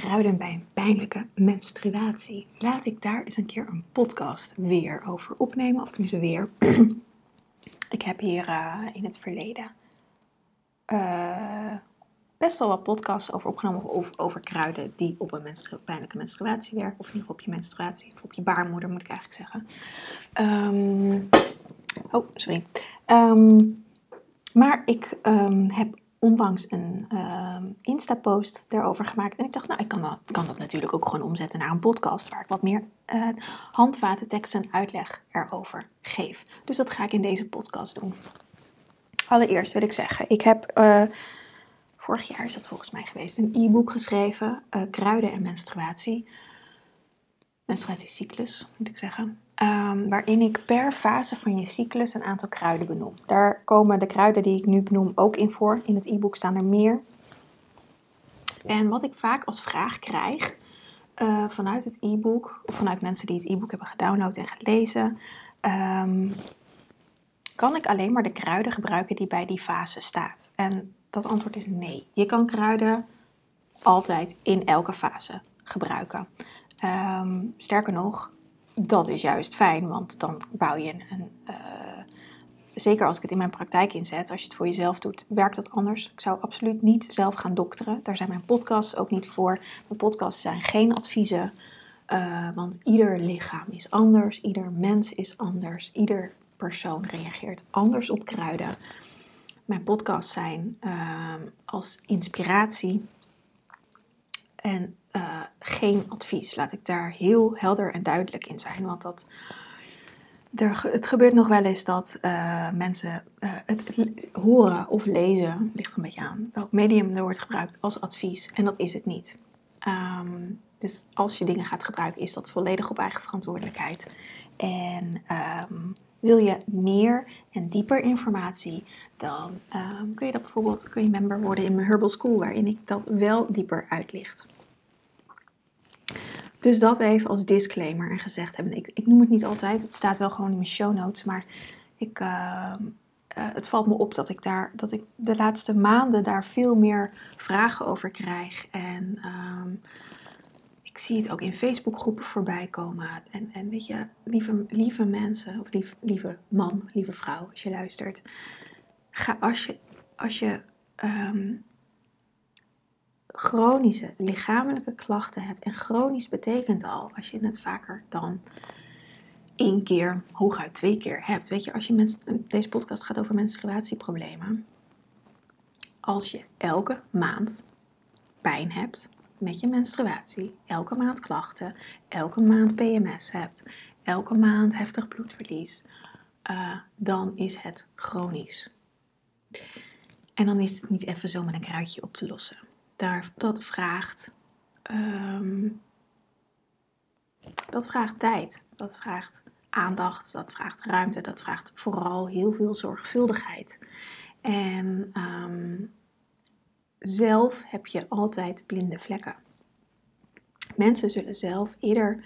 kruiden bij een pijnlijke menstruatie. Laat ik daar eens een keer een podcast weer over opnemen, of tenminste weer. ik heb hier uh, in het verleden uh, best wel wat podcasts over opgenomen over, over kruiden die op een pijnlijke menstruatie werken, of in ieder geval op je menstruatie, of op je baarmoeder moet ik eigenlijk zeggen. Um, oh, sorry. Um, maar ik um, heb onlangs een uh, Insta-post daarover gemaakt. En ik dacht, nou, ik kan dat, kan dat natuurlijk ook gewoon omzetten naar een podcast waar ik wat meer uh, handvaten, teksten en uitleg erover geef. Dus dat ga ik in deze podcast doen. Allereerst wil ik zeggen, ik heb uh, vorig jaar is dat volgens mij geweest, een e-book geschreven, uh, Kruiden en menstruatie. Menstruatiecyclus, moet ik zeggen. Um, waarin ik per fase van je cyclus een aantal kruiden benoem. Daar komen de kruiden die ik nu benoem ook in voor. In het e-book staan er meer. En wat ik vaak als vraag krijg uh, vanuit het e-book, of vanuit mensen die het e-book hebben gedownload en gelezen, um, kan ik alleen maar de kruiden gebruiken die bij die fase staat? En dat antwoord is nee. Je kan kruiden altijd in elke fase gebruiken. Um, sterker nog, dat is juist fijn, want dan bouw je een. uh, zeker als ik het in mijn praktijk inzet, als je het voor jezelf doet, werkt dat anders. Ik zou absoluut niet zelf gaan dokteren. Daar zijn mijn podcasts ook niet voor. Mijn podcasts zijn geen adviezen, uh, want ieder lichaam is anders, ieder mens is anders, ieder persoon reageert anders op kruiden. Mijn podcasts zijn uh, als inspiratie en uh, geen advies. Laat ik daar heel helder en duidelijk in zijn. Want dat, er, het gebeurt nog wel eens dat uh, mensen uh, het horen of lezen, ligt een beetje aan welk medium er wordt gebruikt, als advies. En dat is het niet. Um, dus als je dingen gaat gebruiken, is dat volledig op eigen verantwoordelijkheid. En um, wil je meer en dieper informatie, dan um, kun je dat bijvoorbeeld kun je member worden in mijn Herbal School, waarin ik dat wel dieper uitlicht. Dus dat even als disclaimer en gezegd hebben. Ik, ik noem het niet altijd, het staat wel gewoon in mijn show notes, maar ik, uh, uh, het valt me op dat ik, daar, dat ik de laatste maanden daar veel meer vragen over krijg. En um, ik zie het ook in Facebookgroepen voorbij komen. En, en weet je, lieve, lieve mensen, of lief, lieve man, lieve vrouw, als je luistert. Ga als je, als je um, chronische lichamelijke klachten hebt. En chronisch betekent al, als je het vaker dan één keer, hooguit twee keer hebt. Weet je, als je deze podcast gaat over menstruatieproblemen. Als je elke maand pijn hebt met je menstruatie, elke maand klachten, elke maand PMS hebt, elke maand heftig bloedverlies, uh, dan is het chronisch. En dan is het niet even zo met een kruidje op te lossen dat vraagt. Um, dat vraagt tijd. Dat vraagt aandacht. Dat vraagt ruimte. Dat vraagt vooral heel veel zorgvuldigheid. En um, zelf heb je altijd blinde vlekken. Mensen zullen zelf eerder,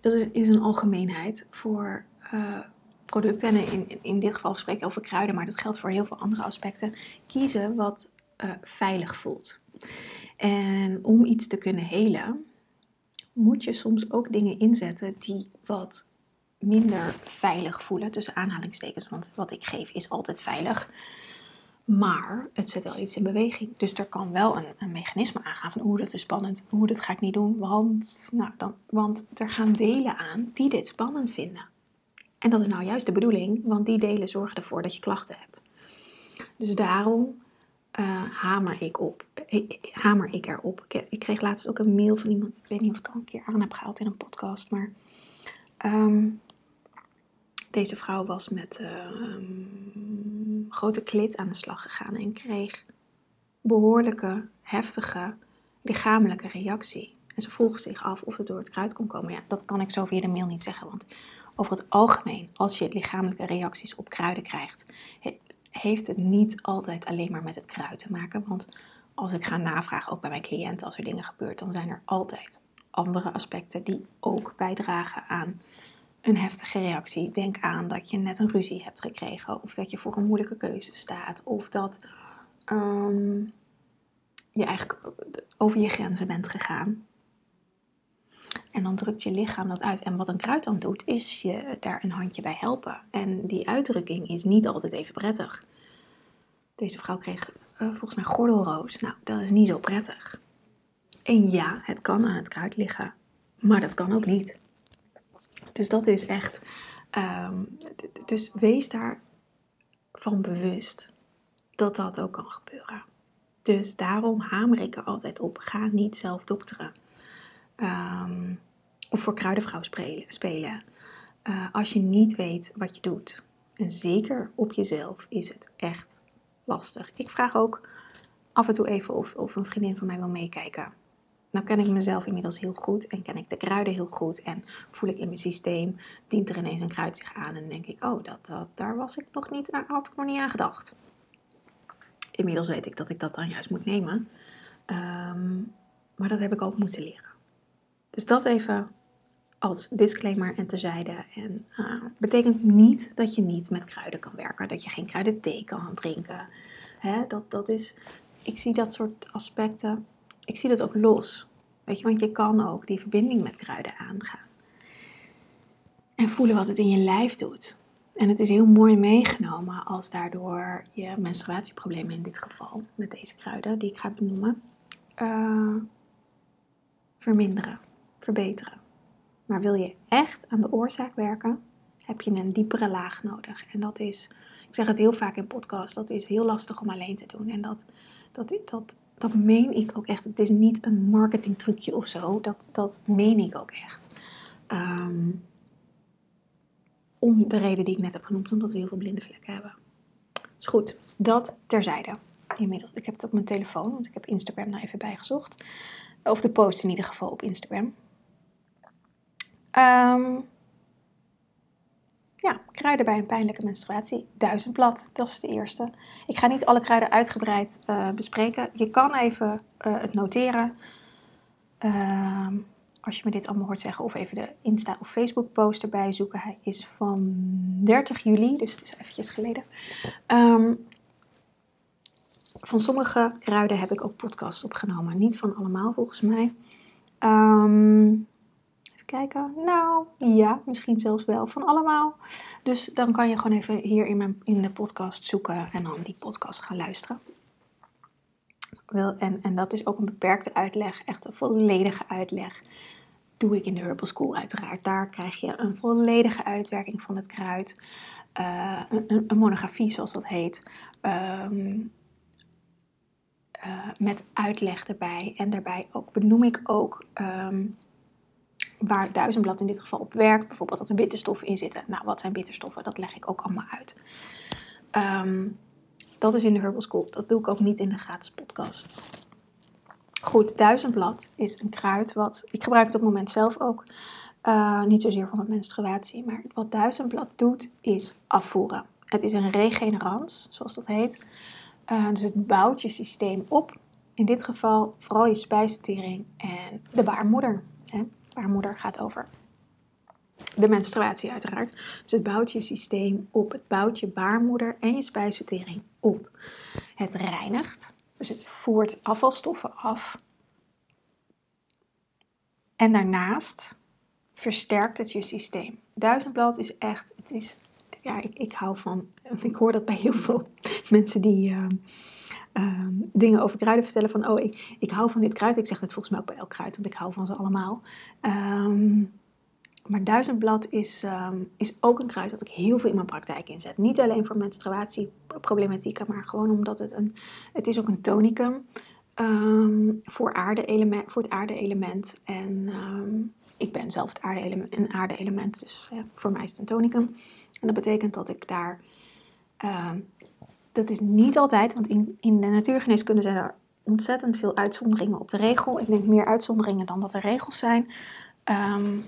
dat is, een algemeenheid voor uh, producten, en in, in dit geval spreek ik over kruiden, maar dat geldt voor heel veel andere aspecten, kiezen wat uh, veilig voelt. En om iets te kunnen helen, moet je soms ook dingen inzetten die wat minder veilig voelen, tussen aanhalingstekens, want wat ik geef is altijd veilig. Maar het zet wel iets in beweging. Dus er kan wel een, een mechanisme aangaan van hoe dat is spannend, hoe dat ga ik niet doen, want, nou, dan, want er gaan delen aan die dit spannend vinden. En dat is nou juist de bedoeling, want die delen zorgen ervoor dat je klachten hebt. Dus daarom uh, hamer ik op. Hamer ik erop. Ik, kreeg laatst ook een mail van iemand. Ik weet niet of ik het al een keer aan heb gehaald in een podcast. Maar um, deze vrouw was met um, grote klit aan de slag gegaan. En kreeg behoorlijke, heftige, lichamelijke reactie. En ze vroeg zich af of het door het kruid kon komen. Ja, dat kan ik zo via de mail niet zeggen. Want over het algemeen, als je lichamelijke reacties op kruiden krijgt, heeft het niet altijd alleen maar met het kruid te maken. Want als ik ga navragen, ook bij mijn cliënten, als er dingen gebeurt, dan zijn er altijd andere aspecten die ook bijdragen aan een heftige reactie. Denk aan dat je net een ruzie hebt gekregen, of dat je voor een moeilijke keuze staat, of dat um, je eigenlijk over je grenzen bent gegaan. En dan drukt je lichaam dat uit. En wat een kruid dan doet, is je daar een handje bij helpen. En die uitdrukking is niet altijd even prettig. Deze vrouw kreeg uh, volgens mij gordelroos. Nou, dat is niet zo prettig. En ja, het kan aan het kruid liggen. Maar dat kan ook niet. Dus dat is echt. Um, dus wees daarvan bewust dat dat ook kan gebeuren. Dus daarom hamer ik er altijd op: ga niet zelf dokteren. Um, of voor kruidenvrouw spelen. Uh, als je niet weet wat je doet. En zeker op jezelf is het echt lastig. Ik vraag ook af en toe even of, of een vriendin van mij wil meekijken. Nou ken ik mezelf inmiddels heel goed en ken ik de kruiden heel goed en voel ik in mijn systeem, dient er ineens een kruid zich aan en denk ik, oh, dat, dat, daar was ik nog niet, had ik nog niet aan gedacht. Inmiddels weet ik dat ik dat dan juist moet nemen. Um, maar dat heb ik ook moeten leren. Dus dat even als disclaimer en terzijde. En uh, betekent niet dat je niet met kruiden kan werken, dat je geen kruidenthee kan drinken. Hè, dat, dat is, ik zie dat soort aspecten, ik zie dat ook los. Weet je, want je kan ook die verbinding met kruiden aangaan. En voelen wat het in je lijf doet. En het is heel mooi meegenomen als daardoor je menstruatieproblemen in dit geval, met deze kruiden die ik ga benoemen, uh, verminderen, verbeteren. Maar wil je echt aan de oorzaak werken, heb je een diepere laag nodig. En dat is, ik zeg het heel vaak in podcasts, dat is heel lastig om alleen te doen. En dat, dat, dat, dat meen ik ook echt. Het is niet een marketingtrucje of zo, dat, dat meen ik ook echt. Ehm, om de reden die ik net heb genoemd, omdat we heel veel blinde vlekken hebben. Is goed, dat terzijde. Inmiddels, ik heb het op mijn telefoon, want ik heb Instagram nou even bijgezocht. Of de post in ieder geval op Instagram. Um, ja, kruiden bij een pijnlijke menstruatie. Duizendblad, dat is de eerste. Ik ga niet alle kruiden uitgebreid uh, bespreken. Je kan even uh, het noteren. Uh, als je me dit allemaal hoort zeggen, of even de Insta of Facebook post erbij zoeken. Hij is van 30 juli, dus het is eventjes geleden. Um, van sommige kruiden heb ik ook podcasts opgenomen. Niet van allemaal volgens mij. Um, kijken. Nou, ja, misschien zelfs wel van allemaal. Dus dan kan je gewoon even hier in, mijn, in de podcast zoeken en dan die podcast gaan luisteren. Wel, en, en dat is ook een beperkte uitleg, echt een volledige uitleg. Doe ik in de Herbal School uiteraard. Daar krijg je een volledige uitwerking van het kruid. Uh, een, monografie zoals dat heet. Um, uh, met uitleg erbij. En daarbij ook benoem ik ook um, waar duizendblad in dit geval op werkt. Bijvoorbeeld dat er bitterstoffen in zitten. Nou, wat zijn bitterstoffen? Dat leg ik ook allemaal uit. Um, dat is in de Herbal School. Dat doe ik ook niet in de gratis podcast. Goed, duizendblad is een kruid wat... Ik gebruik het op het moment zelf ook. Uh, niet zozeer voor mijn menstruatie. Maar wat duizendblad doet, is afvoeren. Het is een regenerans, zoals dat heet. Uh, dus het bouwt je systeem op. In dit geval vooral je spijsvertering en de baarmoeder. Baarmoeder gaat over de menstruatie uiteraard. Dus het bouwt je systeem op. Het bouwt je baarmoeder en je spijsvertering op. Het reinigt, dus het voert afvalstoffen af. En daarnaast versterkt het je systeem. Duizendblad is echt, het is, ja, ik, ik hou van, ik hoor dat bij heel veel mensen die... Uh, Ehm, dingen over kruiden vertellen van, oh, ik, ik hou van dit kruid. Ik zeg het volgens mij ook bij elk kruid, want ik hou van ze allemaal. Um, maar duizendblad is, um, is ook een kruid dat ik heel veel in mijn praktijk inzet. Niet alleen voor menstruatieproblematieken, maar gewoon omdat het een, het is ook een tonicum voor, aarde voor het aarde-element. En ik ben zelf het aarde-element, een aarde-element, dus ja, voor mij is het een tonicum. En dat betekent dat ik daar dat is niet altijd, want in, in de natuurgeneeskunde zijn er ontzettend veel uitzonderingen op de regel. Ik denk meer uitzonderingen dan dat er regels zijn. Um,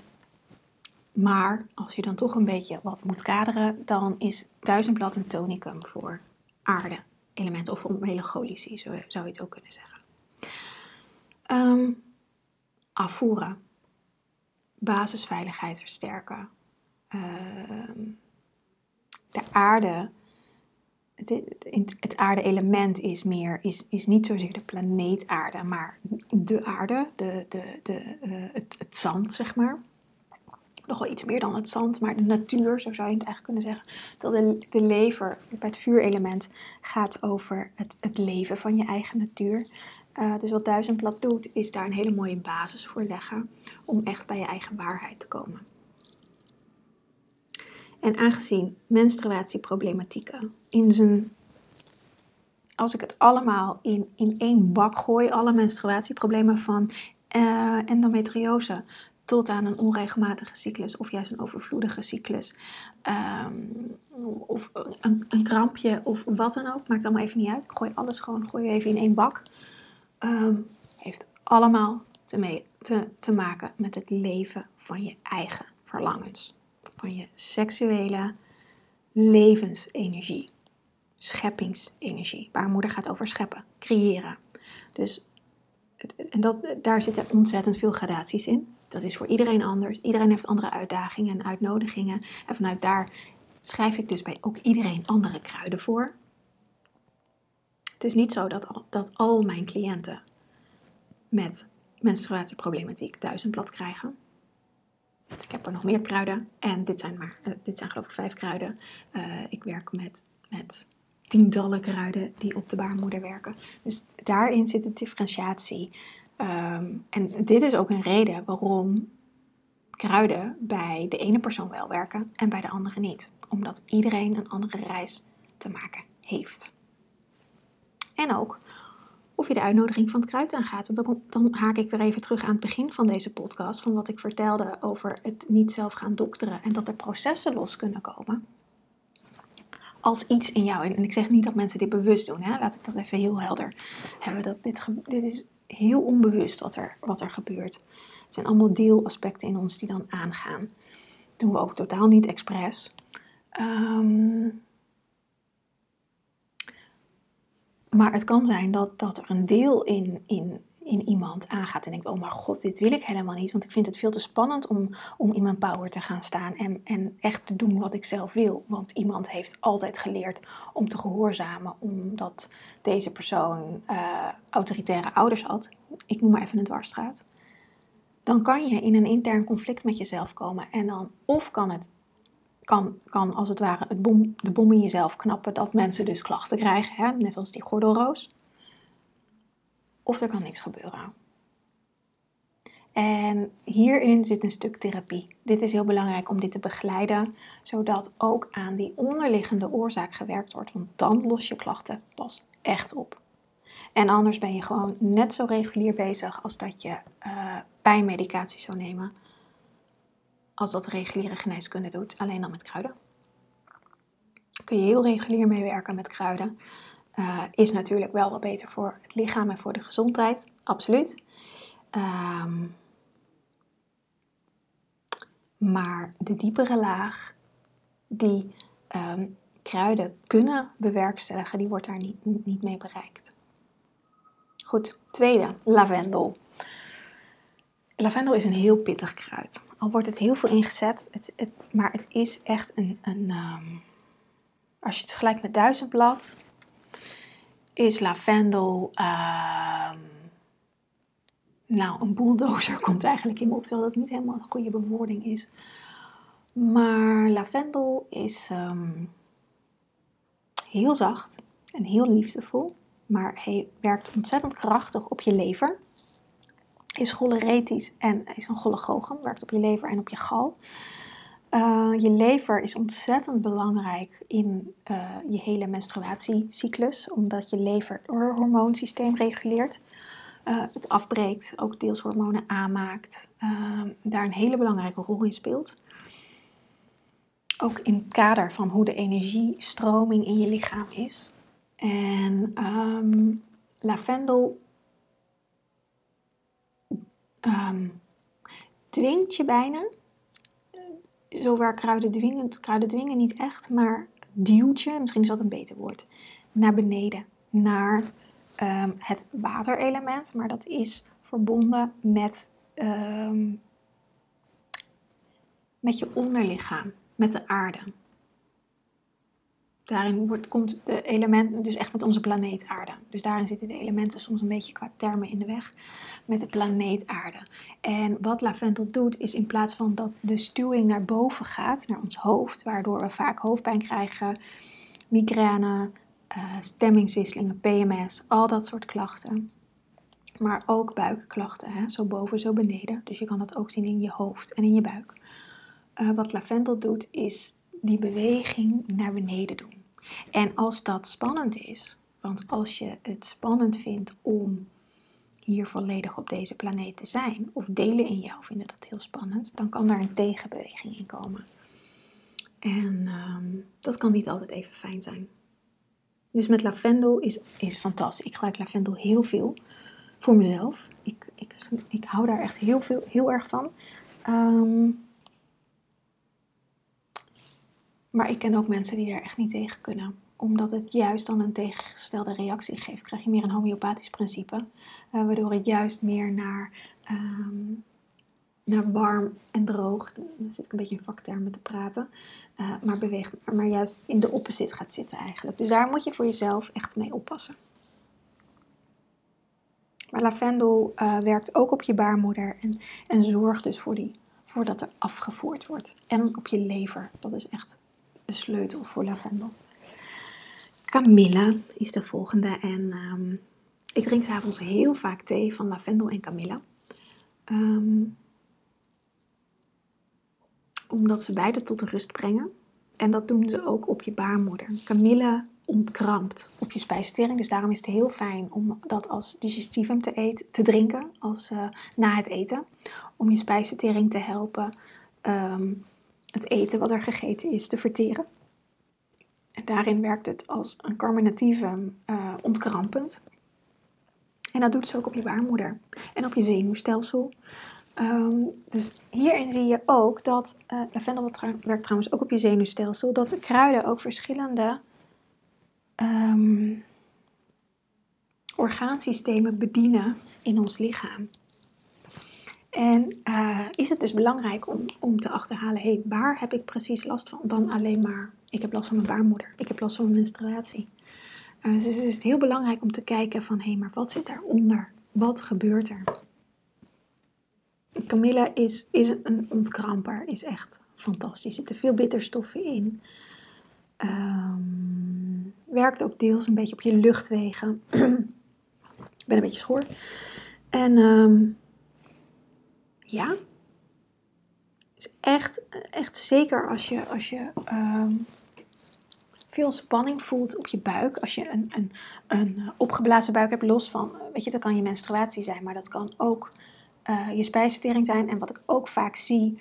maar als je dan toch een beetje wat moet kaderen, dan is duizendblad een tonicum voor aarde elementen of omelegolysie, zo zou je het ook kunnen zeggen. Um, afvoeren, basisveiligheid versterken, um, de aarde het, het aarde-element is meer, is, is niet zozeer de planeet aarde, maar de aarde, de, de, de, uh, het, het zand, zeg maar. Nog wel iets meer dan het zand, maar de natuur, zo zou je het eigenlijk kunnen zeggen. Dat de, de lever, bij het vuurelement, gaat over het, het leven van je eigen natuur. Uh, dus wat duizendblad doet, is daar een hele mooie basis voor leggen om echt bij je eigen waarheid te komen. En aangezien menstruatieproblematieken in zijn. Als ik het allemaal in, in één bak gooi, alle menstruatieproblemen van uh, endometriose tot aan een onregelmatige cyclus of juist een overvloedige cyclus, um, of een, een, krampje of wat dan ook, maakt allemaal even niet uit. Ik gooi alles gewoon, gooi even in één bak. Um, heeft allemaal te, mee, te, te maken met het leven van je eigen verlangens van je seksuele levensenergie, scheppingsenergie. Baarmoeder gaat over scheppen, creëren. Dus en dat, daar zitten ontzettend veel gradaties in. Dat is voor iedereen anders. Iedereen heeft andere uitdagingen en uitnodigingen. En vanuit daar schrijf ik dus bij ook iedereen andere kruiden voor. Het is niet zo dat al, dat al mijn cliënten met menstruatieproblematiek duizend blad krijgen. Ik heb er nog meer kruiden. En dit zijn, maar, uh, dit zijn geloof ik vijf kruiden. Uh, ik werk met, met tientallen kruiden die op de baarmoeder werken. Dus daarin zit de differentiatie. Um, en dit is ook een reden waarom kruiden bij de ene persoon wel werken en bij de andere niet. Omdat iedereen een andere reis te maken heeft. En ook of je de uitnodiging van het kruid aangaat. Want dan, dan, haak ik weer even terug aan het begin van deze podcast, van wat ik vertelde over het niet zelf gaan dokteren en dat er processen los kunnen komen. Als iets in jou, en ik zeg niet dat mensen dit bewust doen, hè, laat ik dat even heel helder hebben, dat dit, dit is heel onbewust wat er, wat er gebeurt. Het zijn allemaal deelaspecten in ons die dan aangaan. Dat doen we ook totaal niet expres. Um, Maar het kan zijn dat, dat er een deel in, in, in iemand aangaat en denkt: Oh, maar god, dit wil ik helemaal niet. Want ik vind het veel te spannend om, om in mijn power te gaan staan en, en echt te doen wat ik zelf wil. Want iemand heeft altijd geleerd om te gehoorzamen, omdat deze persoon uh, autoritaire ouders had. Ik noem maar even een dwarsstraat. Dan kan je in een intern conflict met jezelf komen. En dan of kan het kan, kan als het ware het de bom in jezelf knappen dat mensen dus klachten krijgen, hè? net als die gordelroos. Of er kan niks gebeuren. En hierin zit een stuk therapie. Dit is heel belangrijk om dit te begeleiden, zodat ook aan die onderliggende oorzaak gewerkt wordt, want dan los je klachten pas echt op. En anders ben je gewoon net zo regulier bezig als dat je uh, pijnmedicatie zou nemen als dat reguliere geneeskunde doet, alleen dan met kruiden. Kun je heel regulier mee werken met kruiden. Uh, is natuurlijk wel wat beter voor het lichaam en voor de gezondheid, absoluut. Um, maar de diepere laag die um, kruiden kunnen bewerkstelligen, die wordt daar niet, niet mee bereikt. Goed, tweede, lavendel. Lavendel is een heel pittig kruid. Al wordt het heel veel ingezet, het, het, maar het is echt een. een um, als je het vergelijkt met duizendblad, is lavendel. Um, nou, een bulldozer komt eigenlijk in me op, terwijl dat niet helemaal een goede bewoording is. Maar lavendel is um, heel zacht en heel liefdevol, maar hij werkt ontzettend krachtig op je lever is choleretisch en is een cholagogen, werkt op je lever en op je gal. Uh, je lever is ontzettend belangrijk in uh, je hele menstruatiecyclus, omdat je lever het hormoonsysteem reguleert. Uh, het afbreekt, ook deels hormonen aanmaakt, daar een hele belangrijke rol in speelt. Ook in het kader van hoe de energiestroming in je lichaam is. En um, lavendel um, dwingt je bijna. Zo waar kruiden dwingen, kruiden dwingen niet echt, maar duwt je, misschien is dat een beter woord, naar beneden, naar um, het waterelement, maar dat is verbonden met, um, met je onderlichaam, met de aarde. Daarin wordt, komt de element, dus echt met onze planeet aarde. Dus daarin zitten de elementen soms een beetje qua termen in de weg met de planeet aarde. En wat lavendel doet, is in plaats van dat de stuwing naar boven gaat, naar ons hoofd, waardoor we vaak hoofdpijn krijgen, migraine, uh, stemmingswisselingen, PMS, al dat soort klachten. Maar ook buikklachten, hè? zo boven, zo beneden. Dus je kan dat ook zien in je hoofd en in je buik. Uh, wat lavendel doet, is die beweging naar beneden doen. En als dat spannend is, want als je het spannend vindt om hier volledig op deze planeet te zijn, of delen in jou vinden dat heel spannend, dan kan daar een tegenbeweging in komen. En ehm, dat kan niet altijd even fijn zijn. Dus met lavendel is, is fantastisch. Ik gebruik lavendel heel veel voor mezelf. Ik, ik, ik hou daar echt heel, veel, heel erg van. Ehm, maar ik ken ook mensen die daar echt niet tegen kunnen omdat het juist dan een tegengestelde reactie geeft, krijg je meer een homeopathisch principe. Uh, waardoor het juist meer naar, ehm, naar warm en droog, dan zit ik een beetje in vaktermen te praten, uh, maar, beweegt, maar juist in de opposite gaat zitten eigenlijk. Dus daar moet je voor jezelf echt mee oppassen. Maar lavendel uh, werkt ook op je baarmoeder en, en zorgt dus voor, die, voor dat er afgevoerd wordt. En op je lever. Dat is echt sleutel voor lavendel. Camilla is de volgende. En um, ik drink s'avonds heel vaak thee van lavendel en Camilla. Um, omdat ze beide tot rust brengen. En dat doen ze ook op je baarmoeder. Camilla ontkrampt op je spijsvertering. Dus daarom is het heel fijn om dat als digestivum te, eten, te drinken als, uh, na het eten. Om je spijsvertering te helpen um, het eten wat er gegeten is te verteren. En daarin werkt het als een carminatieve uh, ontkrampend. En dat doet ze ook op je baarmoeder en op je zenuwstelsel. Um, dus hierin zie je ook dat uh, lavendel werkt trouwens ook op je zenuwstelsel, dat de kruiden ook verschillende um, orgaansystemen bedienen in ons lichaam. En uh, is het dus belangrijk om, om te achterhalen, hey, waar heb ik precies last van? Dan alleen maar, ik heb last van mijn baarmoeder, ik heb last van mijn menstruatie. Uh, dus het is heel belangrijk om te kijken van, hé, hey, maar wat zit daaronder? Wat gebeurt er? Camilla is, is een ontkramper, is echt fantastisch. Er zitten veel bitterstoffen in. Um, werkt ook deels een beetje op je luchtwegen. ik ben een beetje schoor. En um, ja. Dus echt, echt zeker als je, als je um, veel spanning voelt op je buik. Als je een, een, een opgeblazen buik hebt, los van, weet je, dat kan je menstruatie zijn, maar dat kan ook uh, je spijsvertering zijn. En wat ik ook vaak zie,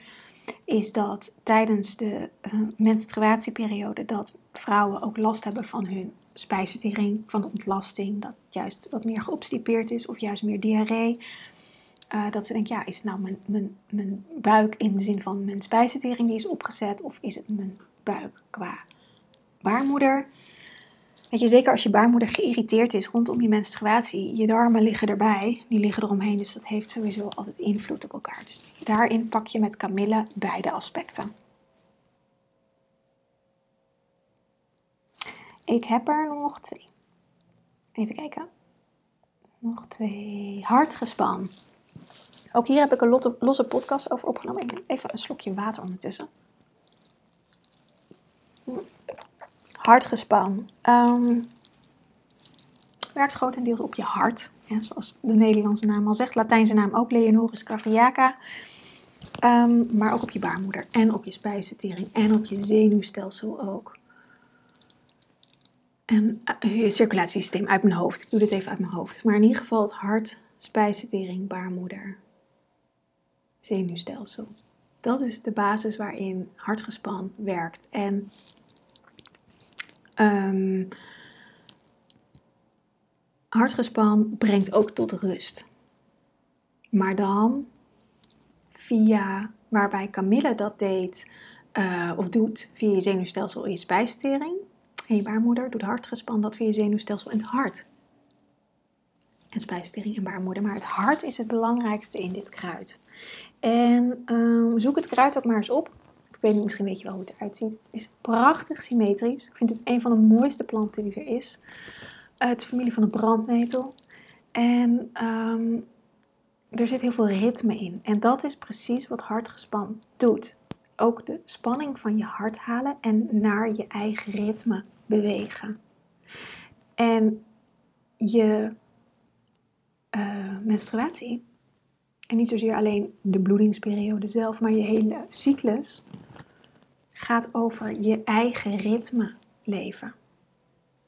is dat tijdens de uh, menstruatieperiode dat vrouwen ook last hebben van hun spijsvertering, van de ontlasting, dat juist wat meer geobstipeerd is of juist meer diarree. Uh, dat ze denken, ja, is nou mijn, mijn, mijn buik in de zin van mijn spijsvertering die is opgezet, of is het mijn buik qua baarmoeder? Weet je, zeker als je baarmoeder geïrriteerd is rondom je menstruatie, je darmen liggen erbij, die liggen eromheen, dus dat heeft sowieso altijd invloed op elkaar. Dus daarin pak je met Camille beide aspecten. Ik heb er nog twee. Even kijken. Nog twee. Hartgespan. Ook hier heb ik een losse podcast over opgenomen. Ik neem even een slokje water ondertussen. Hartgespan. Um, werkt grotendeels op je hart. Zoals de Nederlandse naam al zegt. Latijnse naam ook Leonoris cardiaca. Um, maar ook op je baarmoeder. En op je spijsvertering. En op je zenuwstelsel ook. En uh, je circulatiesysteem uit mijn hoofd. Ik doe dit even uit mijn hoofd. Maar in ieder geval het hart, spijsvertering, baarmoeder, zenuwstelsel. Dat is de basis waarin hartgespan werkt. En um, hartgespan brengt ook tot rust. Maar dan via, waarbij Camille dat deed, uh, of doet via je zenuwstelsel en je spijsvertering. En je baarmoeder doet hartgespan dat via je zenuwstelsel en het hart en spijsvertering en baarmoeder. Maar het hart is het belangrijkste in dit kruid. En um, zoek het kruid ook maar eens op. weet niet, misschien weet je wel hoe het eruit ziet. Het is prachtig symmetrisch. Ik vind het een van de mooiste planten die er is. Uh, het is familie van de brandnetel. En ehm, er zit heel veel ritme in. En dat is precies wat hartgespan doet. Ook de spanning van je hart halen en naar je eigen ritme bewegen. En je uh, menstruatie, en niet zozeer alleen de bloedingsperiode zelf, maar je hele cyclus, gaat over je eigen ritme leven.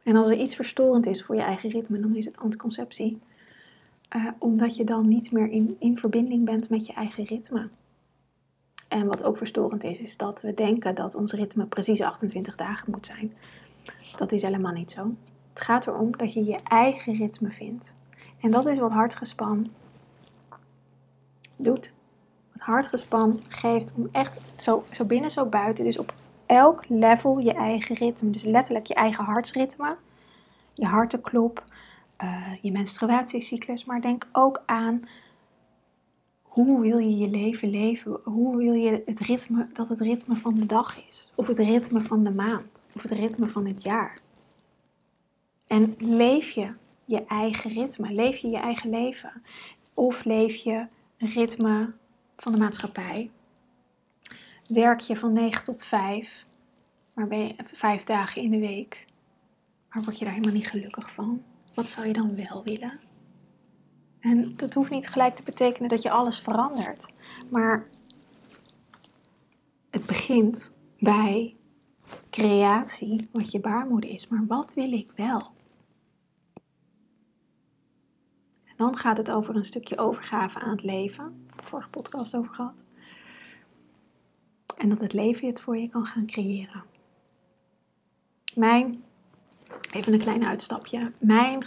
En als er iets verstorend is voor je eigen ritme, dan is het anticonceptie. Uh, omdat je dan niet meer in, in verbinding bent met je eigen ritme. En wat ook verstorend is, is dat we denken dat ons ritme precies 28 dagen moet zijn. Dat is helemaal niet zo. Het gaat erom dat je je eigen ritme vindt. En dat is wat hartgespan doet. Wat hartgespan geeft om echt zo, zo binnen, zo buiten. Dus op elk level je eigen ritme. Dus letterlijk je eigen hartsritme, je hartenklop, uh, je menstruatiecyclus. Maar denk ook aan hoe wil je je leven leven? Hoe wil je het ritme, dat het ritme van de dag is? Of het ritme van de maand? Of het ritme van het jaar? En leef je je eigen ritme? Leef je je eigen leven? Of leef je een ritme van de maatschappij? Werk je van 9 tot 5, maar je vijf dagen in de week, maar word je daar helemaal niet gelukkig van? Wat zou je dan wel willen? En dat hoeft niet gelijk te betekenen dat je alles verandert, maar het begint bij creatie, wat je baarmoeder is. Maar wat wil ik wel? Dan gaat het over een stukje overgave aan het leven. Vorige podcast over gehad. En dat het leven het voor je kan gaan creëren. Mijn, even een klein uitstapje. Mijn,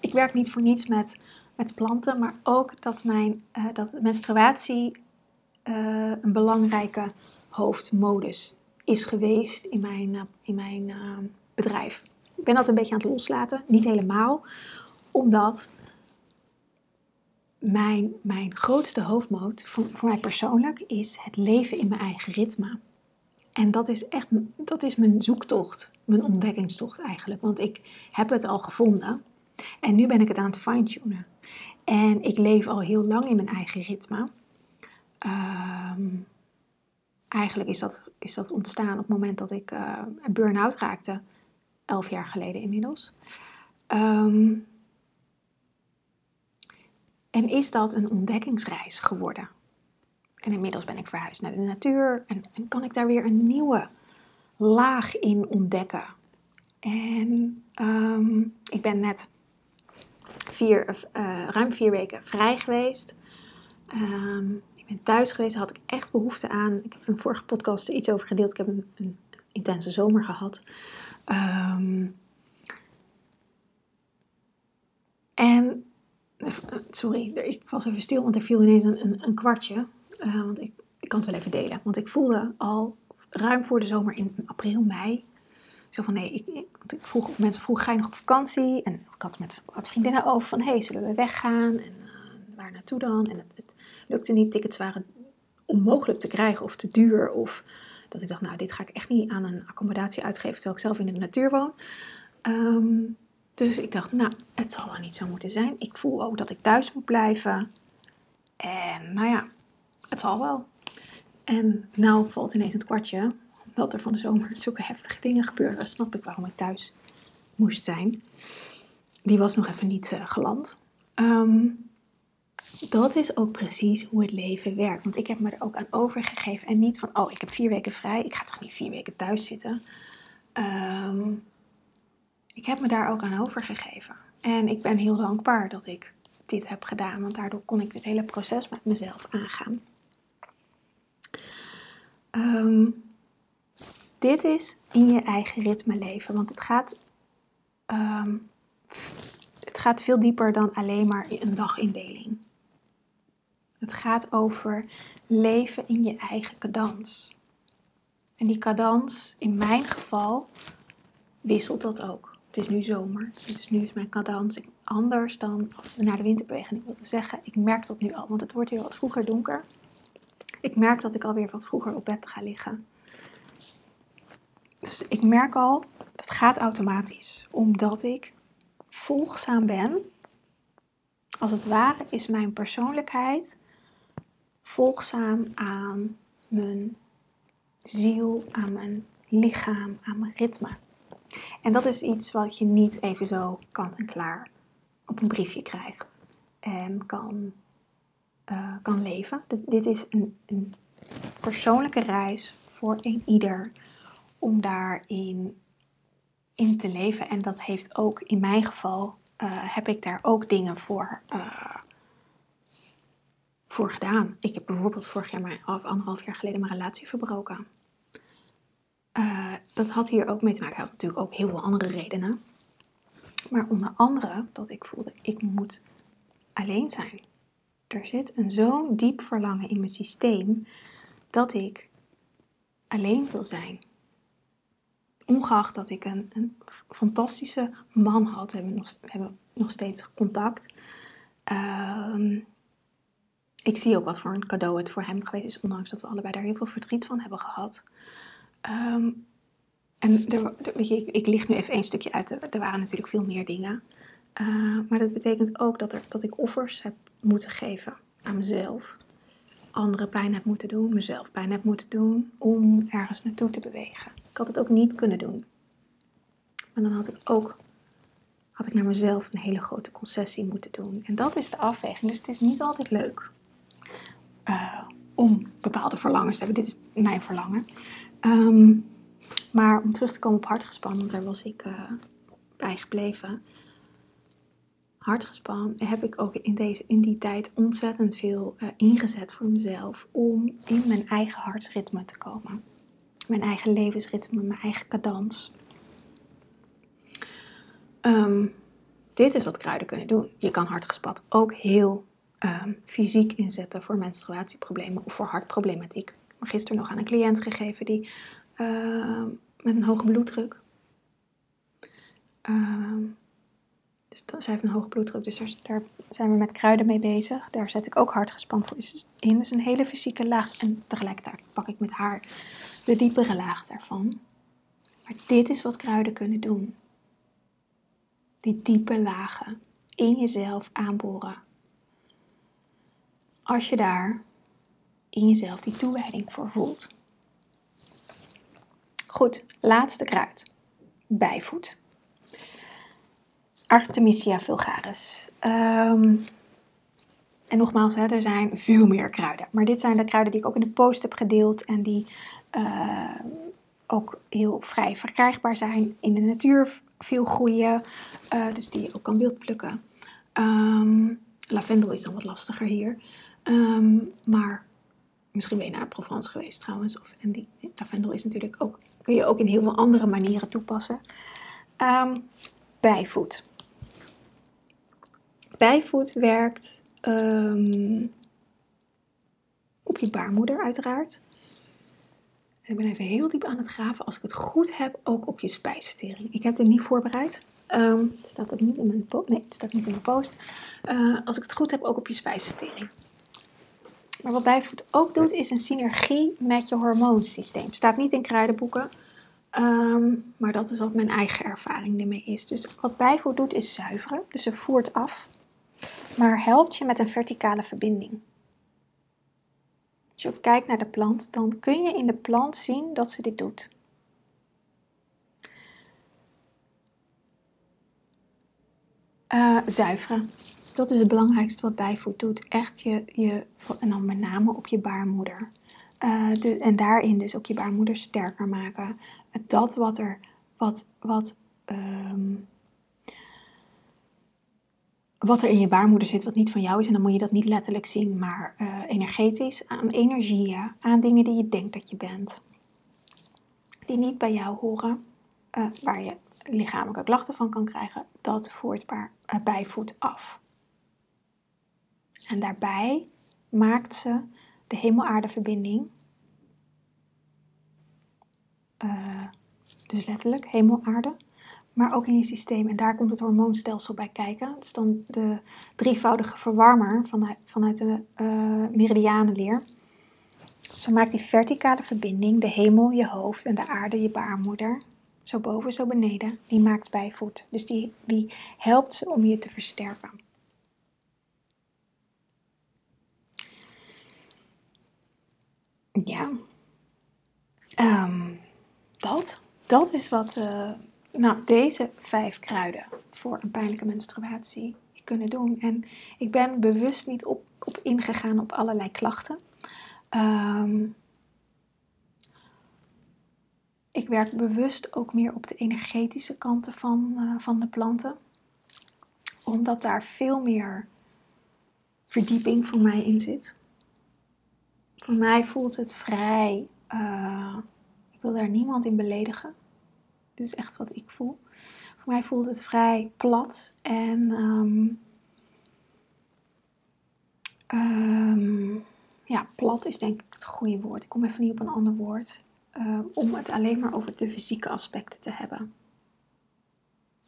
ik werk niet voor niets met, met planten, maar ook dat, mijn, uh, dat menstruatie uh, een belangrijke hoofdmodus is geweest in mijn, uh, in mijn bedrijf. Ik ben dat een beetje aan het loslaten, niet helemaal, omdat mijn, mijn grootste hoofdmoot voor, mij persoonlijk is het leven in mijn eigen ritme. En dat is echt dat is mijn zoektocht, mijn ontdekkingstocht eigenlijk. Want ik heb het al gevonden en nu ben ik het aan het fine-tunen. En ik leef al heel lang in mijn eigen ritme. Ehm, eigenlijk is dat, is dat ontstaan op het moment dat ik uh, een burn-out raakte, elf jaar geleden inmiddels. Um, en is dat een ontdekkingsreis geworden? En inmiddels ben ik verhuisd naar de natuur en, en kan ik daar weer een nieuwe laag in ontdekken. En um, ik ben net vier, uh, ruim vier weken vrij geweest. Um, ik ben thuis geweest, daar had ik echt behoefte aan. Ik heb in vorige podcast er iets over gedeeld. Ik heb een, intense zomer gehad. Um, en Sorry, ik was even stil, want er viel ineens een, een, kwartje. Uh, want ik, ik kan het wel even delen. Want ik voelde al ruim voor de zomer in april, mei. Zo van nee, ik, vroeg, mensen vroegen, ga je nog op vakantie? En ik had met wat vriendinnen over van, hey, zullen we weggaan? En uh, waar naartoe dan? En het, lukte niet, tickets waren onmogelijk te krijgen of te duur. Of dat ik dacht, nou, dit ga ik echt niet aan een accommodatie uitgeven terwijl ik zelf in de natuur woon. Um, dus ik dacht, nou, het zal wel niet zo moeten zijn. Ik voel ook dat ik thuis moet blijven. En nou ja, het zal wel. En nou valt ineens het kwartje dat er van de zomer zulke heftige dingen gebeuren. Dan snap ik waarom ik thuis moest zijn. Die was nog even niet uh, geland. Ehm, dat is ook precies hoe het leven werkt. Want ik heb me er ook aan overgegeven. En niet van, oh, ik heb vier weken vrij. Ik ga toch niet vier weken thuis zitten. Um, ik heb me daar ook aan overgegeven. En ik ben heel dankbaar dat ik dit heb gedaan, want daardoor kon ik dit hele proces met mezelf aangaan. Ehm, dit is in je eigen ritme leven, want het gaat, ehm, het gaat veel dieper dan alleen maar een dagindeling. Het gaat over leven in je eigen cadans. En die cadans, in mijn geval, wisselt dat ook. Het is nu zomer, dus nu is mijn cadans anders dan als we naar de winter bewegen. Ik wilde zeggen, ik merk dat nu al, want het wordt weer wat vroeger donker. Ik merk dat ik alweer wat vroeger op bed ga liggen. Dus ik merk al, dat gaat automatisch. Omdat ik volgzaam ben. Als het ware is mijn persoonlijkheid volgzaam aan mijn ziel, aan mijn lichaam, aan mijn ritme. En dat is iets wat je niet even zo kant en klaar op een briefje krijgt en kan, uh, kan leven. dit is een, een, persoonlijke reis voor een ieder om daarin in te leven. En dat heeft ook in mijn geval, uh, heb ik daar ook dingen voor, uh, voor gedaan. Ik heb bijvoorbeeld vorig jaar, maar, anderhalf jaar geleden, mijn relatie verbroken. Uh, dat had hier ook mee te maken. Hij had natuurlijk ook heel veel andere redenen. Maar onder andere dat ik voelde, ik moet alleen zijn. Er zit een zo'n diep verlangen in mijn systeem dat ik alleen wil zijn. Ongeacht dat ik een, een fantastische man had, we hebben nog, we hebben nog steeds contact. Uh, ik zie ook wat voor een cadeau het voor hem geweest is, ondanks dat we allebei daar heel veel verdriet van hebben gehad. Um, en er, weet je, ik, ik licht nu even één stukje uit. Er, waren natuurlijk veel meer dingen. Uh, maar dat betekent ook dat, er, dat ik offers heb moeten geven aan mezelf. Anderen pijn heb moeten doen, mezelf pijn heb moeten doen om ergens naartoe te bewegen. Ik had het ook niet kunnen doen. Maar dan had ik ook had ik naar mezelf een hele grote concessie moeten doen. En dat is de afweging. Dus het is niet altijd leuk uh, om bepaalde verlangens te hebben. Dit is mijn verlangen. Um, maar om terug te komen op hartgespan, want daar was ik uh, bij gebleven. Hartgespan heb ik ook in, deze, in die tijd ontzettend veel uh, ingezet voor mezelf om in mijn eigen hartsritme te komen. Mijn eigen levensritme, mijn eigen cadans. Um, dit is wat kruiden kunnen doen. Je kan hartgespat ook heel um, fysiek inzetten voor menstruatieproblemen of voor hartproblematiek. Gisteren nog aan een cliënt gegeven die uh, met een hoge bloeddruk. Uh, dus zij heeft een hoge bloeddruk, dus daar, zijn we met kruiden mee bezig. Daar zet ik ook hard gespannen voor in. Dus een hele fysieke laag. En tegelijkertijd pak ik met haar de diepere laag daarvan. Maar dit is wat kruiden kunnen doen. Die diepe lagen in jezelf aanboren. Als je daar in jezelf die toewijding voor voelt. Goed, laatste kruid. Bijvoet. Artemisia vulgaris. Um, en nogmaals, hè, er zijn veel meer kruiden. Maar dit zijn de kruiden die ik ook in de post heb gedeeld en die uh, ook heel vrij verkrijgbaar zijn. In de natuur veel groeien, uh, dus die je ook kan wildplukken. Um, lavendel is dan wat lastiger hier. Um, maar misschien ben je naar Provence geweest trouwens. Of, en die lavendel is natuurlijk ook kun je ook in heel veel andere manieren toepassen. Bijvoet. Bijvoet werkt ehm, op je baarmoeder uiteraard. ik ben even heel diep aan het graven. Als ik het goed heb, ook op je spijsvertering. Ik heb dit niet voorbereid. Um, staat ook niet in mijn post. Nee, het staat niet in mijn post. Uh, als ik het goed heb, ook op je spijsvertering. Maar wat bijvoet ook doet, is een synergie met je hormoonsysteem. Staat niet in kruidenboeken, ehm, maar dat is wat mijn eigen ervaring ermee is. Dus wat bijvoet doet, is zuiveren. Dus ze voert af, maar helpt je met een verticale verbinding. Als je kijkt naar de plant, dan kun je in de plant zien dat ze dit doet. Uh, zuiveren dat is het belangrijkste wat bijvoed doet. Echt je, je en dan met name op je baarmoeder. De, en daarin dus ook je baarmoeder sterker maken. Dat wat er, wat, wat, um, wat er in je baarmoeder zit, wat niet van jou is. En dan moet je dat niet letterlijk zien, maar uh, energetisch. Aan energieën, aan dingen die je denkt dat je bent. Die niet bij jou horen. Uh, waar je lichamelijke klachten van kan krijgen. Dat voert bijvoed af. En daarbij maakt ze de hemel-aarde-verbinding. Uh, dus letterlijk hemel-aarde. Maar ook in je systeem. En daar komt het hormoonstelsel bij kijken. Het is dan de drievoudige verwarmer vanuit, vanuit de uh, meridianenleer. Zo maakt die verticale verbinding de hemel je hoofd en de aarde je baarmoeder. Zo boven, zo beneden. Die maakt bijvoet. Dus die, die helpt ze om je te versterken. Ja. Ehm, dat. Dat is wat uh, nou, deze vijf kruiden voor een pijnlijke menstruatie kunnen doen. En ik ben bewust niet op, op ingegaan op allerlei klachten. Ehm, ik werk bewust ook meer op de energetische kanten van, uh, van de planten. Omdat daar veel meer verdieping voor mij in zit. Voor mij voelt het vrij. Uh, ik wil daar niemand in beledigen. Dit is echt wat ik voel. Voor mij voelt het vrij plat en um, um, ja, plat is denk ik het goede woord. Ik kom even niet op een ander woord. Uh, om het alleen maar over de fysieke aspecten te hebben.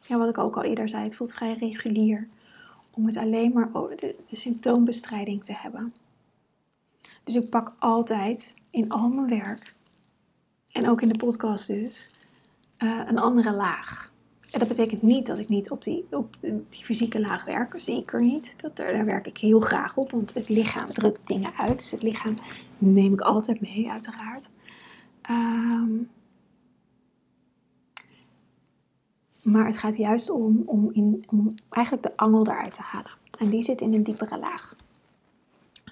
Ja, wat ik ook al eerder zei, het voelt vrij regulier. Om het alleen maar over de symptoombestrijding te hebben. Dus ik pak altijd in al mijn werk, en ook in de podcast dus, uh, een andere laag. En dat betekent niet dat ik niet op die, op die fysieke laag werk. Zeker niet. Dat, daar werk ik heel graag op. Want het lichaam drukt dingen uit. Dus het lichaam neem ik altijd mee, uiteraard. Um, maar het gaat juist om, om, in, om eigenlijk de angel eruit te halen. En die zit in een diepere laag.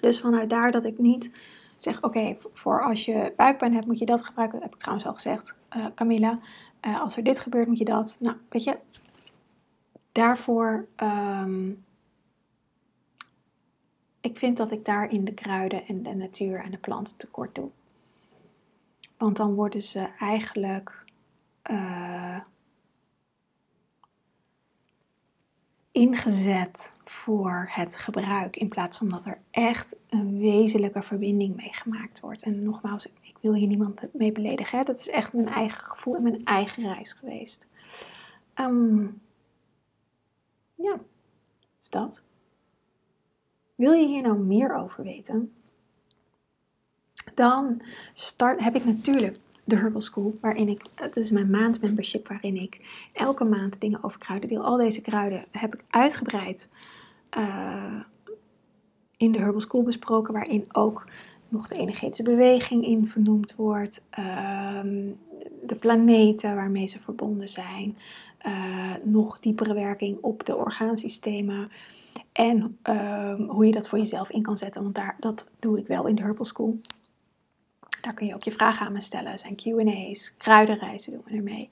Dus vanuit daar dat ik niet zeg, oké, voor als je buikpijn hebt moet je dat gebruiken. Dat heb ik trouwens al gezegd, uh, Camilla. Uh, als er dit gebeurt moet je dat. Nou, weet je, daarvoor... Um, ik vind dat ik daar in de kruiden en de natuur en de planten tekort doe. Want dan worden ze eigenlijk uh, ingezet voor het gebruik in plaats van dat er echt een wezenlijke verbinding mee gemaakt wordt. En nogmaals, ik wil hier niemand mee beledigen. Hè? Dat is echt mijn eigen gevoel en mijn eigen reis geweest. Um, ja, is dat. Wil je hier nou meer over weten? Dan start, heb ik natuurlijk de Herbal School, waarin ik, het is mijn maandmembership, waarin ik elke maand dingen over kruiden deel. Al deze kruiden heb ik uitgebreid uh, in de Herbal School besproken, waarin ook nog de energetische beweging in vernoemd wordt, uh, de planeten waarmee ze verbonden zijn, uh, nog diepere werking op de orgaansystemen en ehm, hoe je dat voor jezelf in kan zetten, want daar, dat doe ik wel in de Herbal School. Daar kun je ook je vragen aan me stellen. Er zijn Q&A's, kruidenreizen doen we ermee.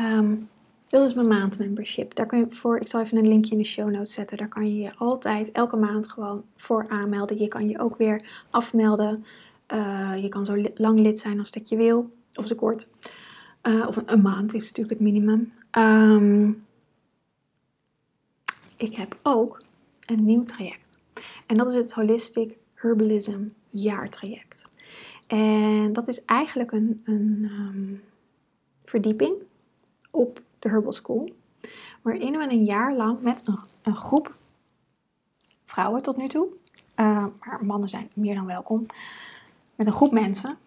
Um, dit is mijn maandmembership. Daar kun je voor, ik zal even een linkje in de show notes zetten. Daar kan je je altijd, elke maand gewoon voor aanmelden. Je kan je ook weer afmelden. Uh, je kan zo lang lid zijn als dat je wil. Of zo kort. Uh, of een, maand is natuurlijk het minimum. Um, ik heb ook een nieuw traject. En dat is het Holistic Herbalism jaartraject. En dat is eigenlijk een, een um, verdieping op de Herbal School. Waarin we een jaar lang met een, een groep vrouwen tot nu toe, uh, maar mannen zijn meer dan welkom, met een groep mensen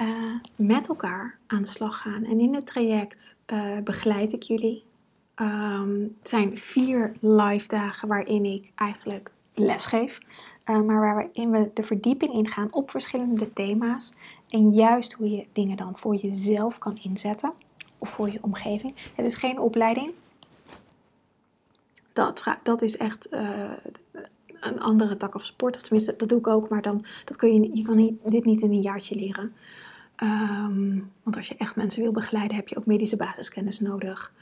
uh, met elkaar aan de slag gaan. En in het traject uh, begeleid ik jullie. Um, het zijn vier live dagen waarin ik eigenlijk les geef. Uh, maar waarin we de verdieping ingaan op verschillende thema's. En juist hoe je dingen dan voor jezelf kan inzetten. Of voor je omgeving. Het is geen opleiding. Dat, dat is echt uh, een andere tak of sport. Of tenminste, dat doe ik ook. Maar dan, dat kun je, je kan niet, dit niet in een jaartje leren. Um, want als je echt mensen wil begeleiden, heb je ook medische basiskennis nodig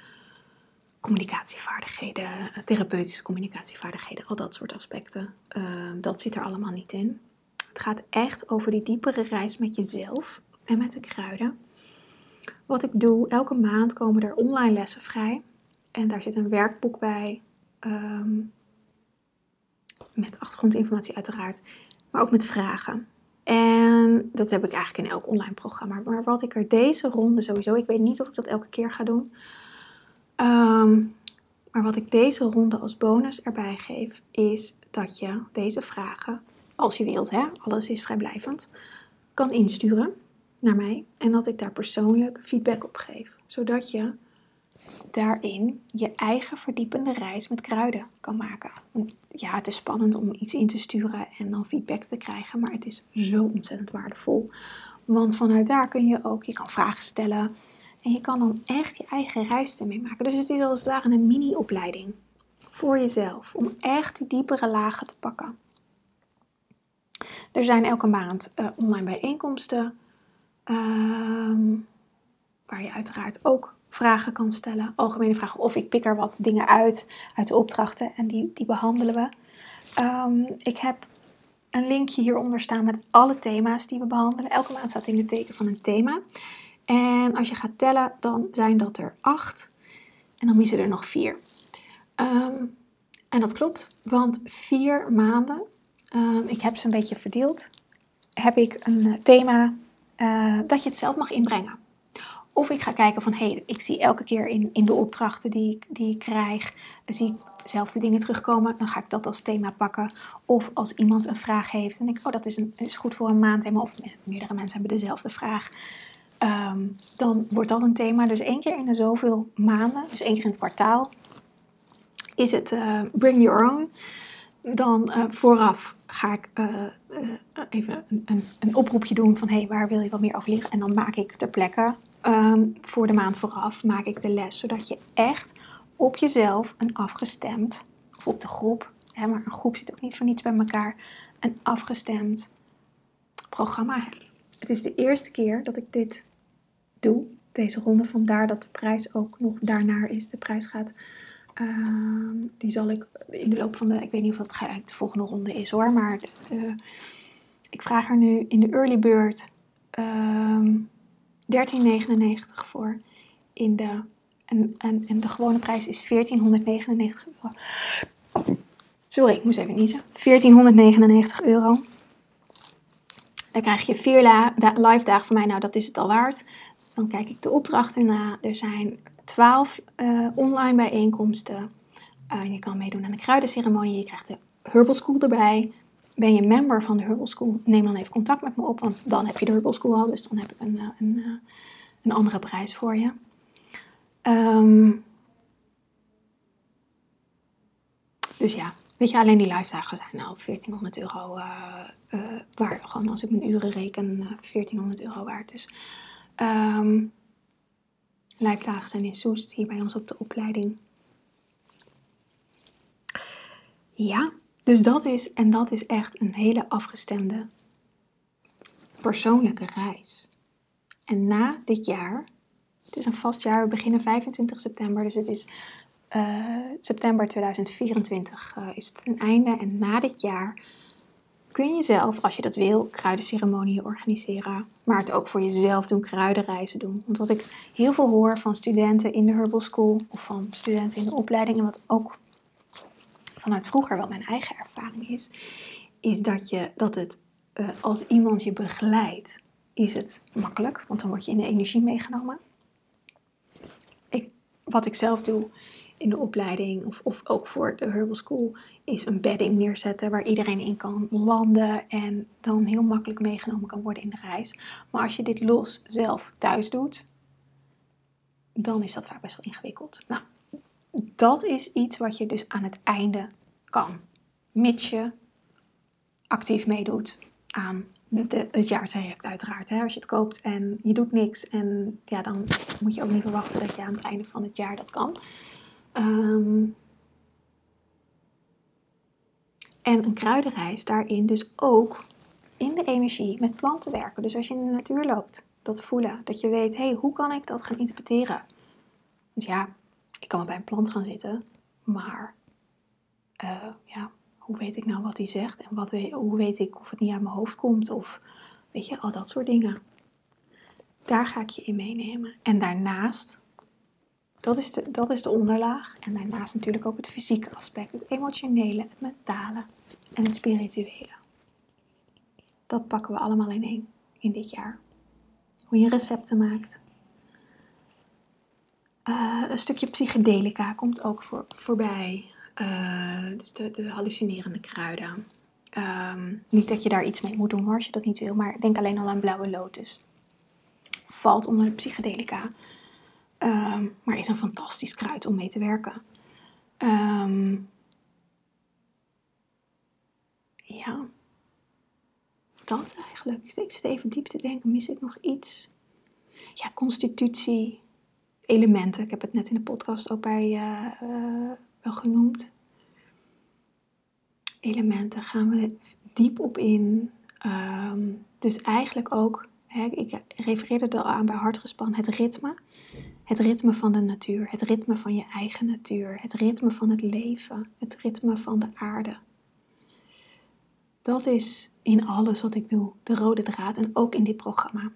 communicatievaardigheden, therapeutische communicatievaardigheden, al dat soort aspecten. Uh, dat zit er allemaal niet in. Het gaat echt over die diepere reis met jezelf en met de kruiden. Wat ik doe, elke maand komen er online lessen vrij. En daar zit een werkboek bij. Um, met achtergrondinformatie uiteraard. Maar ook met vragen. En dat heb ik eigenlijk in elk online programma. Maar wat ik er deze ronde sowieso, ik weet niet of ik dat elke keer ga doen. Um, maar wat ik deze ronde als bonus erbij geef, is dat je deze vragen, als je wilt, hè, alles is vrijblijvend, kan insturen naar mij en dat ik daar persoonlijk feedback op geef. Zodat je daarin je eigen verdiepende reis met kruiden kan maken. Ja, het is spannend om iets in te sturen en dan feedback te krijgen, maar het is zo ontzettend waardevol. Want vanuit daar kun je ook, je kan vragen stellen en je kan dan echt je eigen reis ermee maken. Dus het is als het ware een mini-opleiding voor jezelf, om echt die diepere lagen te pakken. Er zijn elke maand uh, online bijeenkomsten, uh, waar je uiteraard ook vragen kan stellen, algemene vragen, of ik pik er wat dingen uit, uit de opdrachten en die, die behandelen we. Um, ik heb een linkje hieronder staan met alle thema's die we behandelen. Elke maand staat in het teken van een thema. En als je gaat tellen, dan zijn dat er acht. En dan missen er nog vier. Um, en dat klopt, want vier maanden, um, ik heb ze een beetje verdeeld, heb ik een uh, thema uh, dat je het zelf mag inbrengen. Of ik ga kijken van, hé, hey, ik zie elke keer in, in de opdrachten die ik, die ik krijg, zie ik zelfde dingen terugkomen, dan ga ik dat als thema pakken. Of als iemand een vraag heeft en ik, oh, dat is, een, is goed voor een maandthema, of meerdere mensen hebben dezelfde vraag. Um, dan wordt dat een thema. Dus één keer in de zoveel maanden, dus één keer in het kwartaal, is het uh, Bring Your Own. Dan uh, vooraf ga ik uh, even een, een, een, oproepje doen van hey, waar wil je wat meer over leren? En dan maak ik ter plekke um, voor de maand vooraf maak ik de les. Zodat je echt op jezelf een afgestemd, of op de groep, hè, maar een groep zit ook niet voor niets bij elkaar, een afgestemd programma hebt. Het is de eerste keer dat ik dit doe, deze ronde. Vandaar dat de prijs ook nog daarnaar is. De prijs gaat, uh, die zal ik in de loop van de, ik weet niet of dat de volgende ronde is hoor, maar ik vraag er nu in de early bird um, 13,99 voor. In de, en, en, de gewone prijs is 1499 euro. Sorry, ik moest even niezen. 1499 euro. Dan krijg je vier live dagen van mij. Nou, dat is het al waard. Dan kijk ik de opdrachten na. Er zijn 12 uh, online bijeenkomsten. Uh, je kan meedoen aan de kruidenceremonie. Je krijgt de Herbal School erbij. Ben je member van de Herbal School? Neem dan even contact met me op, want dan heb je de Herbal School al. Dus dan heb ik een, eh, een, een andere prijs voor je. Um, dus ja, weet je, alleen die live dagen zijn nou 1400 euro uh, waard. Gewoon als ik mijn uren reken, 1400 euro waard. Dus Um, dagen zijn in Soest, hier bij ons op de opleiding. Ja, dus dat is, en dat is echt een hele afgestemde persoonlijke reis. En na dit jaar, het is een vast jaar, we beginnen 25 september, dus het is uh, september 2024 uh, is het een einde. En na dit jaar kun je zelf, als je dat wil, kruidenceremonieën organiseren. Maar het ook voor jezelf doen, kruidenreizen doen. Want wat ik heel veel hoor van studenten in de Herbal School of van studenten in de opleiding, en wat ook vanuit vroeger wel mijn eigen ervaring is, is dat, je, dat het uh, als iemand je begeleidt, is het makkelijk, want dan word je in de energie meegenomen. Ik, wat ik zelf doe, in de opleiding of, of ook voor de Herbal School is een bedding neerzetten waar iedereen in kan landen en dan heel makkelijk meegenomen kan worden in de reis. Maar als je dit los zelf thuis doet, dan is dat vaak best wel ingewikkeld. Nou, dat is iets wat je dus aan het einde kan, mits je actief meedoet aan de, het jaartraject uiteraard. Hè? Als je het koopt en je doet niks en ja, dan moet je ook niet verwachten dat je aan het einde van het jaar dat kan. Um, en een kruidenreis daarin dus ook in de energie met planten werken. Dus als je in de natuur loopt, dat voelen. Dat je weet, hé, hey, hoe kan ik dat gaan interpreteren? Want ja, ik kan wel bij een plant gaan zitten, maar uh, ja, hoe weet ik nou wat hij zegt? En wat, hoe weet ik of het niet uit mijn hoofd komt? Of weet je, al dat soort dingen. Daar ga ik je in meenemen. En daarnaast dat is, de, dat is de onderlaag. En daarnaast natuurlijk ook het fysieke aspect, het emotionele, het mentale en het spirituele. Dat pakken we allemaal in één in dit jaar. Hoe je recepten maakt. Uh, een stukje psychedelica komt ook voor, voorbij. Uh, dus de, de hallucinerende kruiden. Ehm, niet dat je daar iets mee moet doen hoor, als je dat niet wil. Maar denk alleen al aan blauwe lotus. Valt onder de psychedelica. Ehm, maar is een fantastisch kruid om mee te werken. Ehm, ja, dat eigenlijk. Ik zit even diep te denken, mis ik nog iets? Ja, constitutie, elementen. Ik heb het net in de podcast ook bij uh, wel genoemd. Elementen gaan we diep op in. Ehm, dus eigenlijk ook, hè, ik refereerde er al aan bij hartgespan, het ritme. Het ritme van de natuur, het ritme van je eigen natuur, het ritme van het leven, het ritme van de aarde. Dat is in alles wat ik doe, de rode draad en ook in dit programma.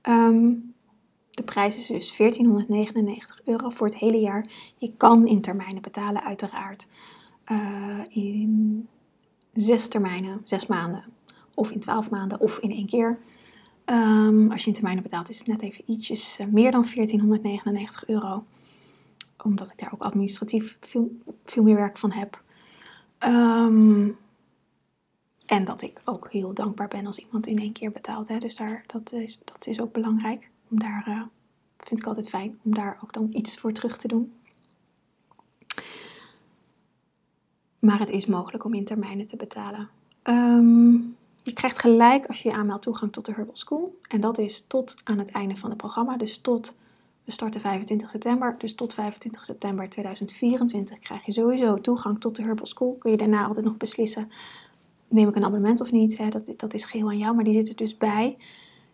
Ehm, de prijs is dus 1499 euro voor het hele jaar. Je kan in termijnen betalen, uiteraard. Uh, in zes termijnen, zes maanden, of in twaalf maanden, of in één keer. Um, als je in termijnen betaalt, is het net even ietsjes uh, meer dan 1499 euro. Omdat ik daar ook administratief veel, veel meer werk van heb. Um, en dat ik ook heel dankbaar ben als iemand in één keer betaalt. Hè. Dus daar, dat, is, dat is ook belangrijk. Om daar, uh, vind ik altijd fijn, om daar ook dan iets voor terug te doen. Maar het is mogelijk om in termijnen te betalen. Um, je krijgt gelijk als je je aanmeldt toegang tot de Herbal School. En dat is tot aan het einde van het programma. Dus tot, we starten 25 september. Dus tot 25 september 2024 krijg je sowieso toegang tot de Herbal School. Kun je daarna altijd nog beslissen, neem ik een abonnement of niet. Hè? Dat, dat is geheel aan jou, maar die zit er dus bij.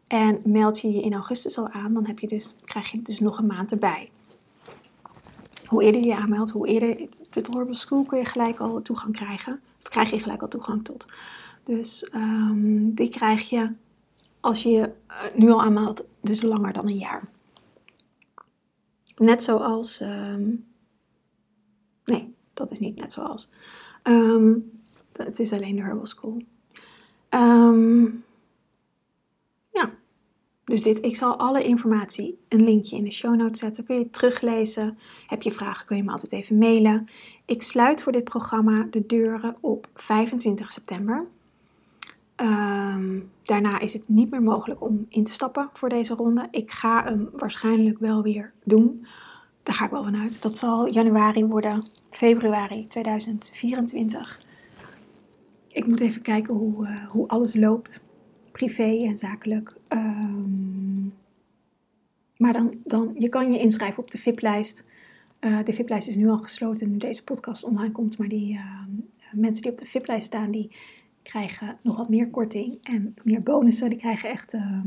En meld je je in augustus al aan, dan heb je dus, krijg je dus nog een maand erbij. Hoe eerder je je aanmeldt, hoe eerder de Herbal School kun je gelijk al toegang krijgen. Dat krijg je gelijk al toegang tot. Dus um, die krijg je als je je eh, nu al aanmeldt, dus langer dan een jaar. Net zoals. Um, nee, dat is niet net zoals. Um, het is alleen de Herbal School. ja, dus dit, ik zal alle informatie, een linkje in de show notes zetten. Kun je teruglezen. Heb je vragen, kun je me altijd even mailen. Ik sluit voor dit programma de deuren op 25 september. Um, daarna is het niet meer mogelijk om in te stappen voor deze ronde. Ik ga hem waarschijnlijk wel weer doen. Daar ga ik wel vanuit. Dat zal januari worden, februari 2024. Ik moet even kijken hoe, uh, hoe alles loopt, privé en zakelijk. Um, maar dan, dan, je kan je inschrijven op de VIP-lijst. Uh, de VIP-lijst is nu al gesloten nu deze podcast online komt. Maar die uh, mensen die op de VIP-lijst staan, die krijgen nog wat meer korting en meer bonussen. Die krijgen echt. Uh,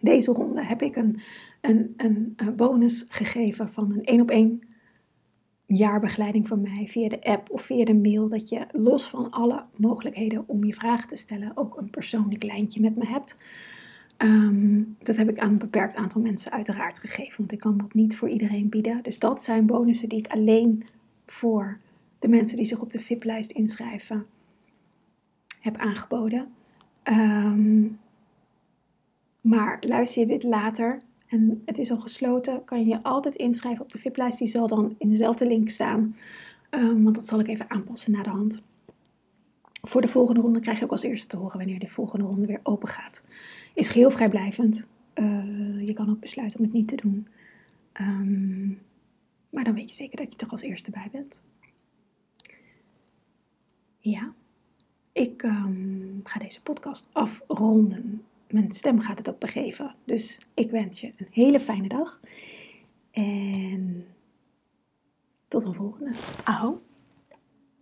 deze ronde heb ik een, een, een, bonus gegeven van een één op één jaarbegeleiding van mij via de app of via de mail. Dat je los van alle mogelijkheden om je vragen te stellen ook een persoonlijk lijntje met me hebt. Um, dat heb ik aan een beperkt aantal mensen uiteraard gegeven, want ik kan dat niet voor iedereen bieden. Dus dat zijn bonussen die ik alleen voor de mensen die zich op de VIP-lijst inschrijven heb aangeboden. Um, maar luister je dit later en het is al gesloten, kan je je altijd inschrijven op de VIP-lijst. Die zal dan in dezelfde link staan, um, want dat zal ik even aanpassen na de hand. Voor de volgende ronde krijg je ook als eerste te horen wanneer de volgende ronde weer open gaat. Is geheel vrijblijvend. Uh, je kan ook besluiten om het niet te doen. Um, maar dan weet je zeker dat je toch als eerste bij bent. Ja. Ik um, ga deze podcast afronden. Mijn stem gaat het ook begeven. Dus ik wens je een hele fijne dag. En tot een volgende. Aho.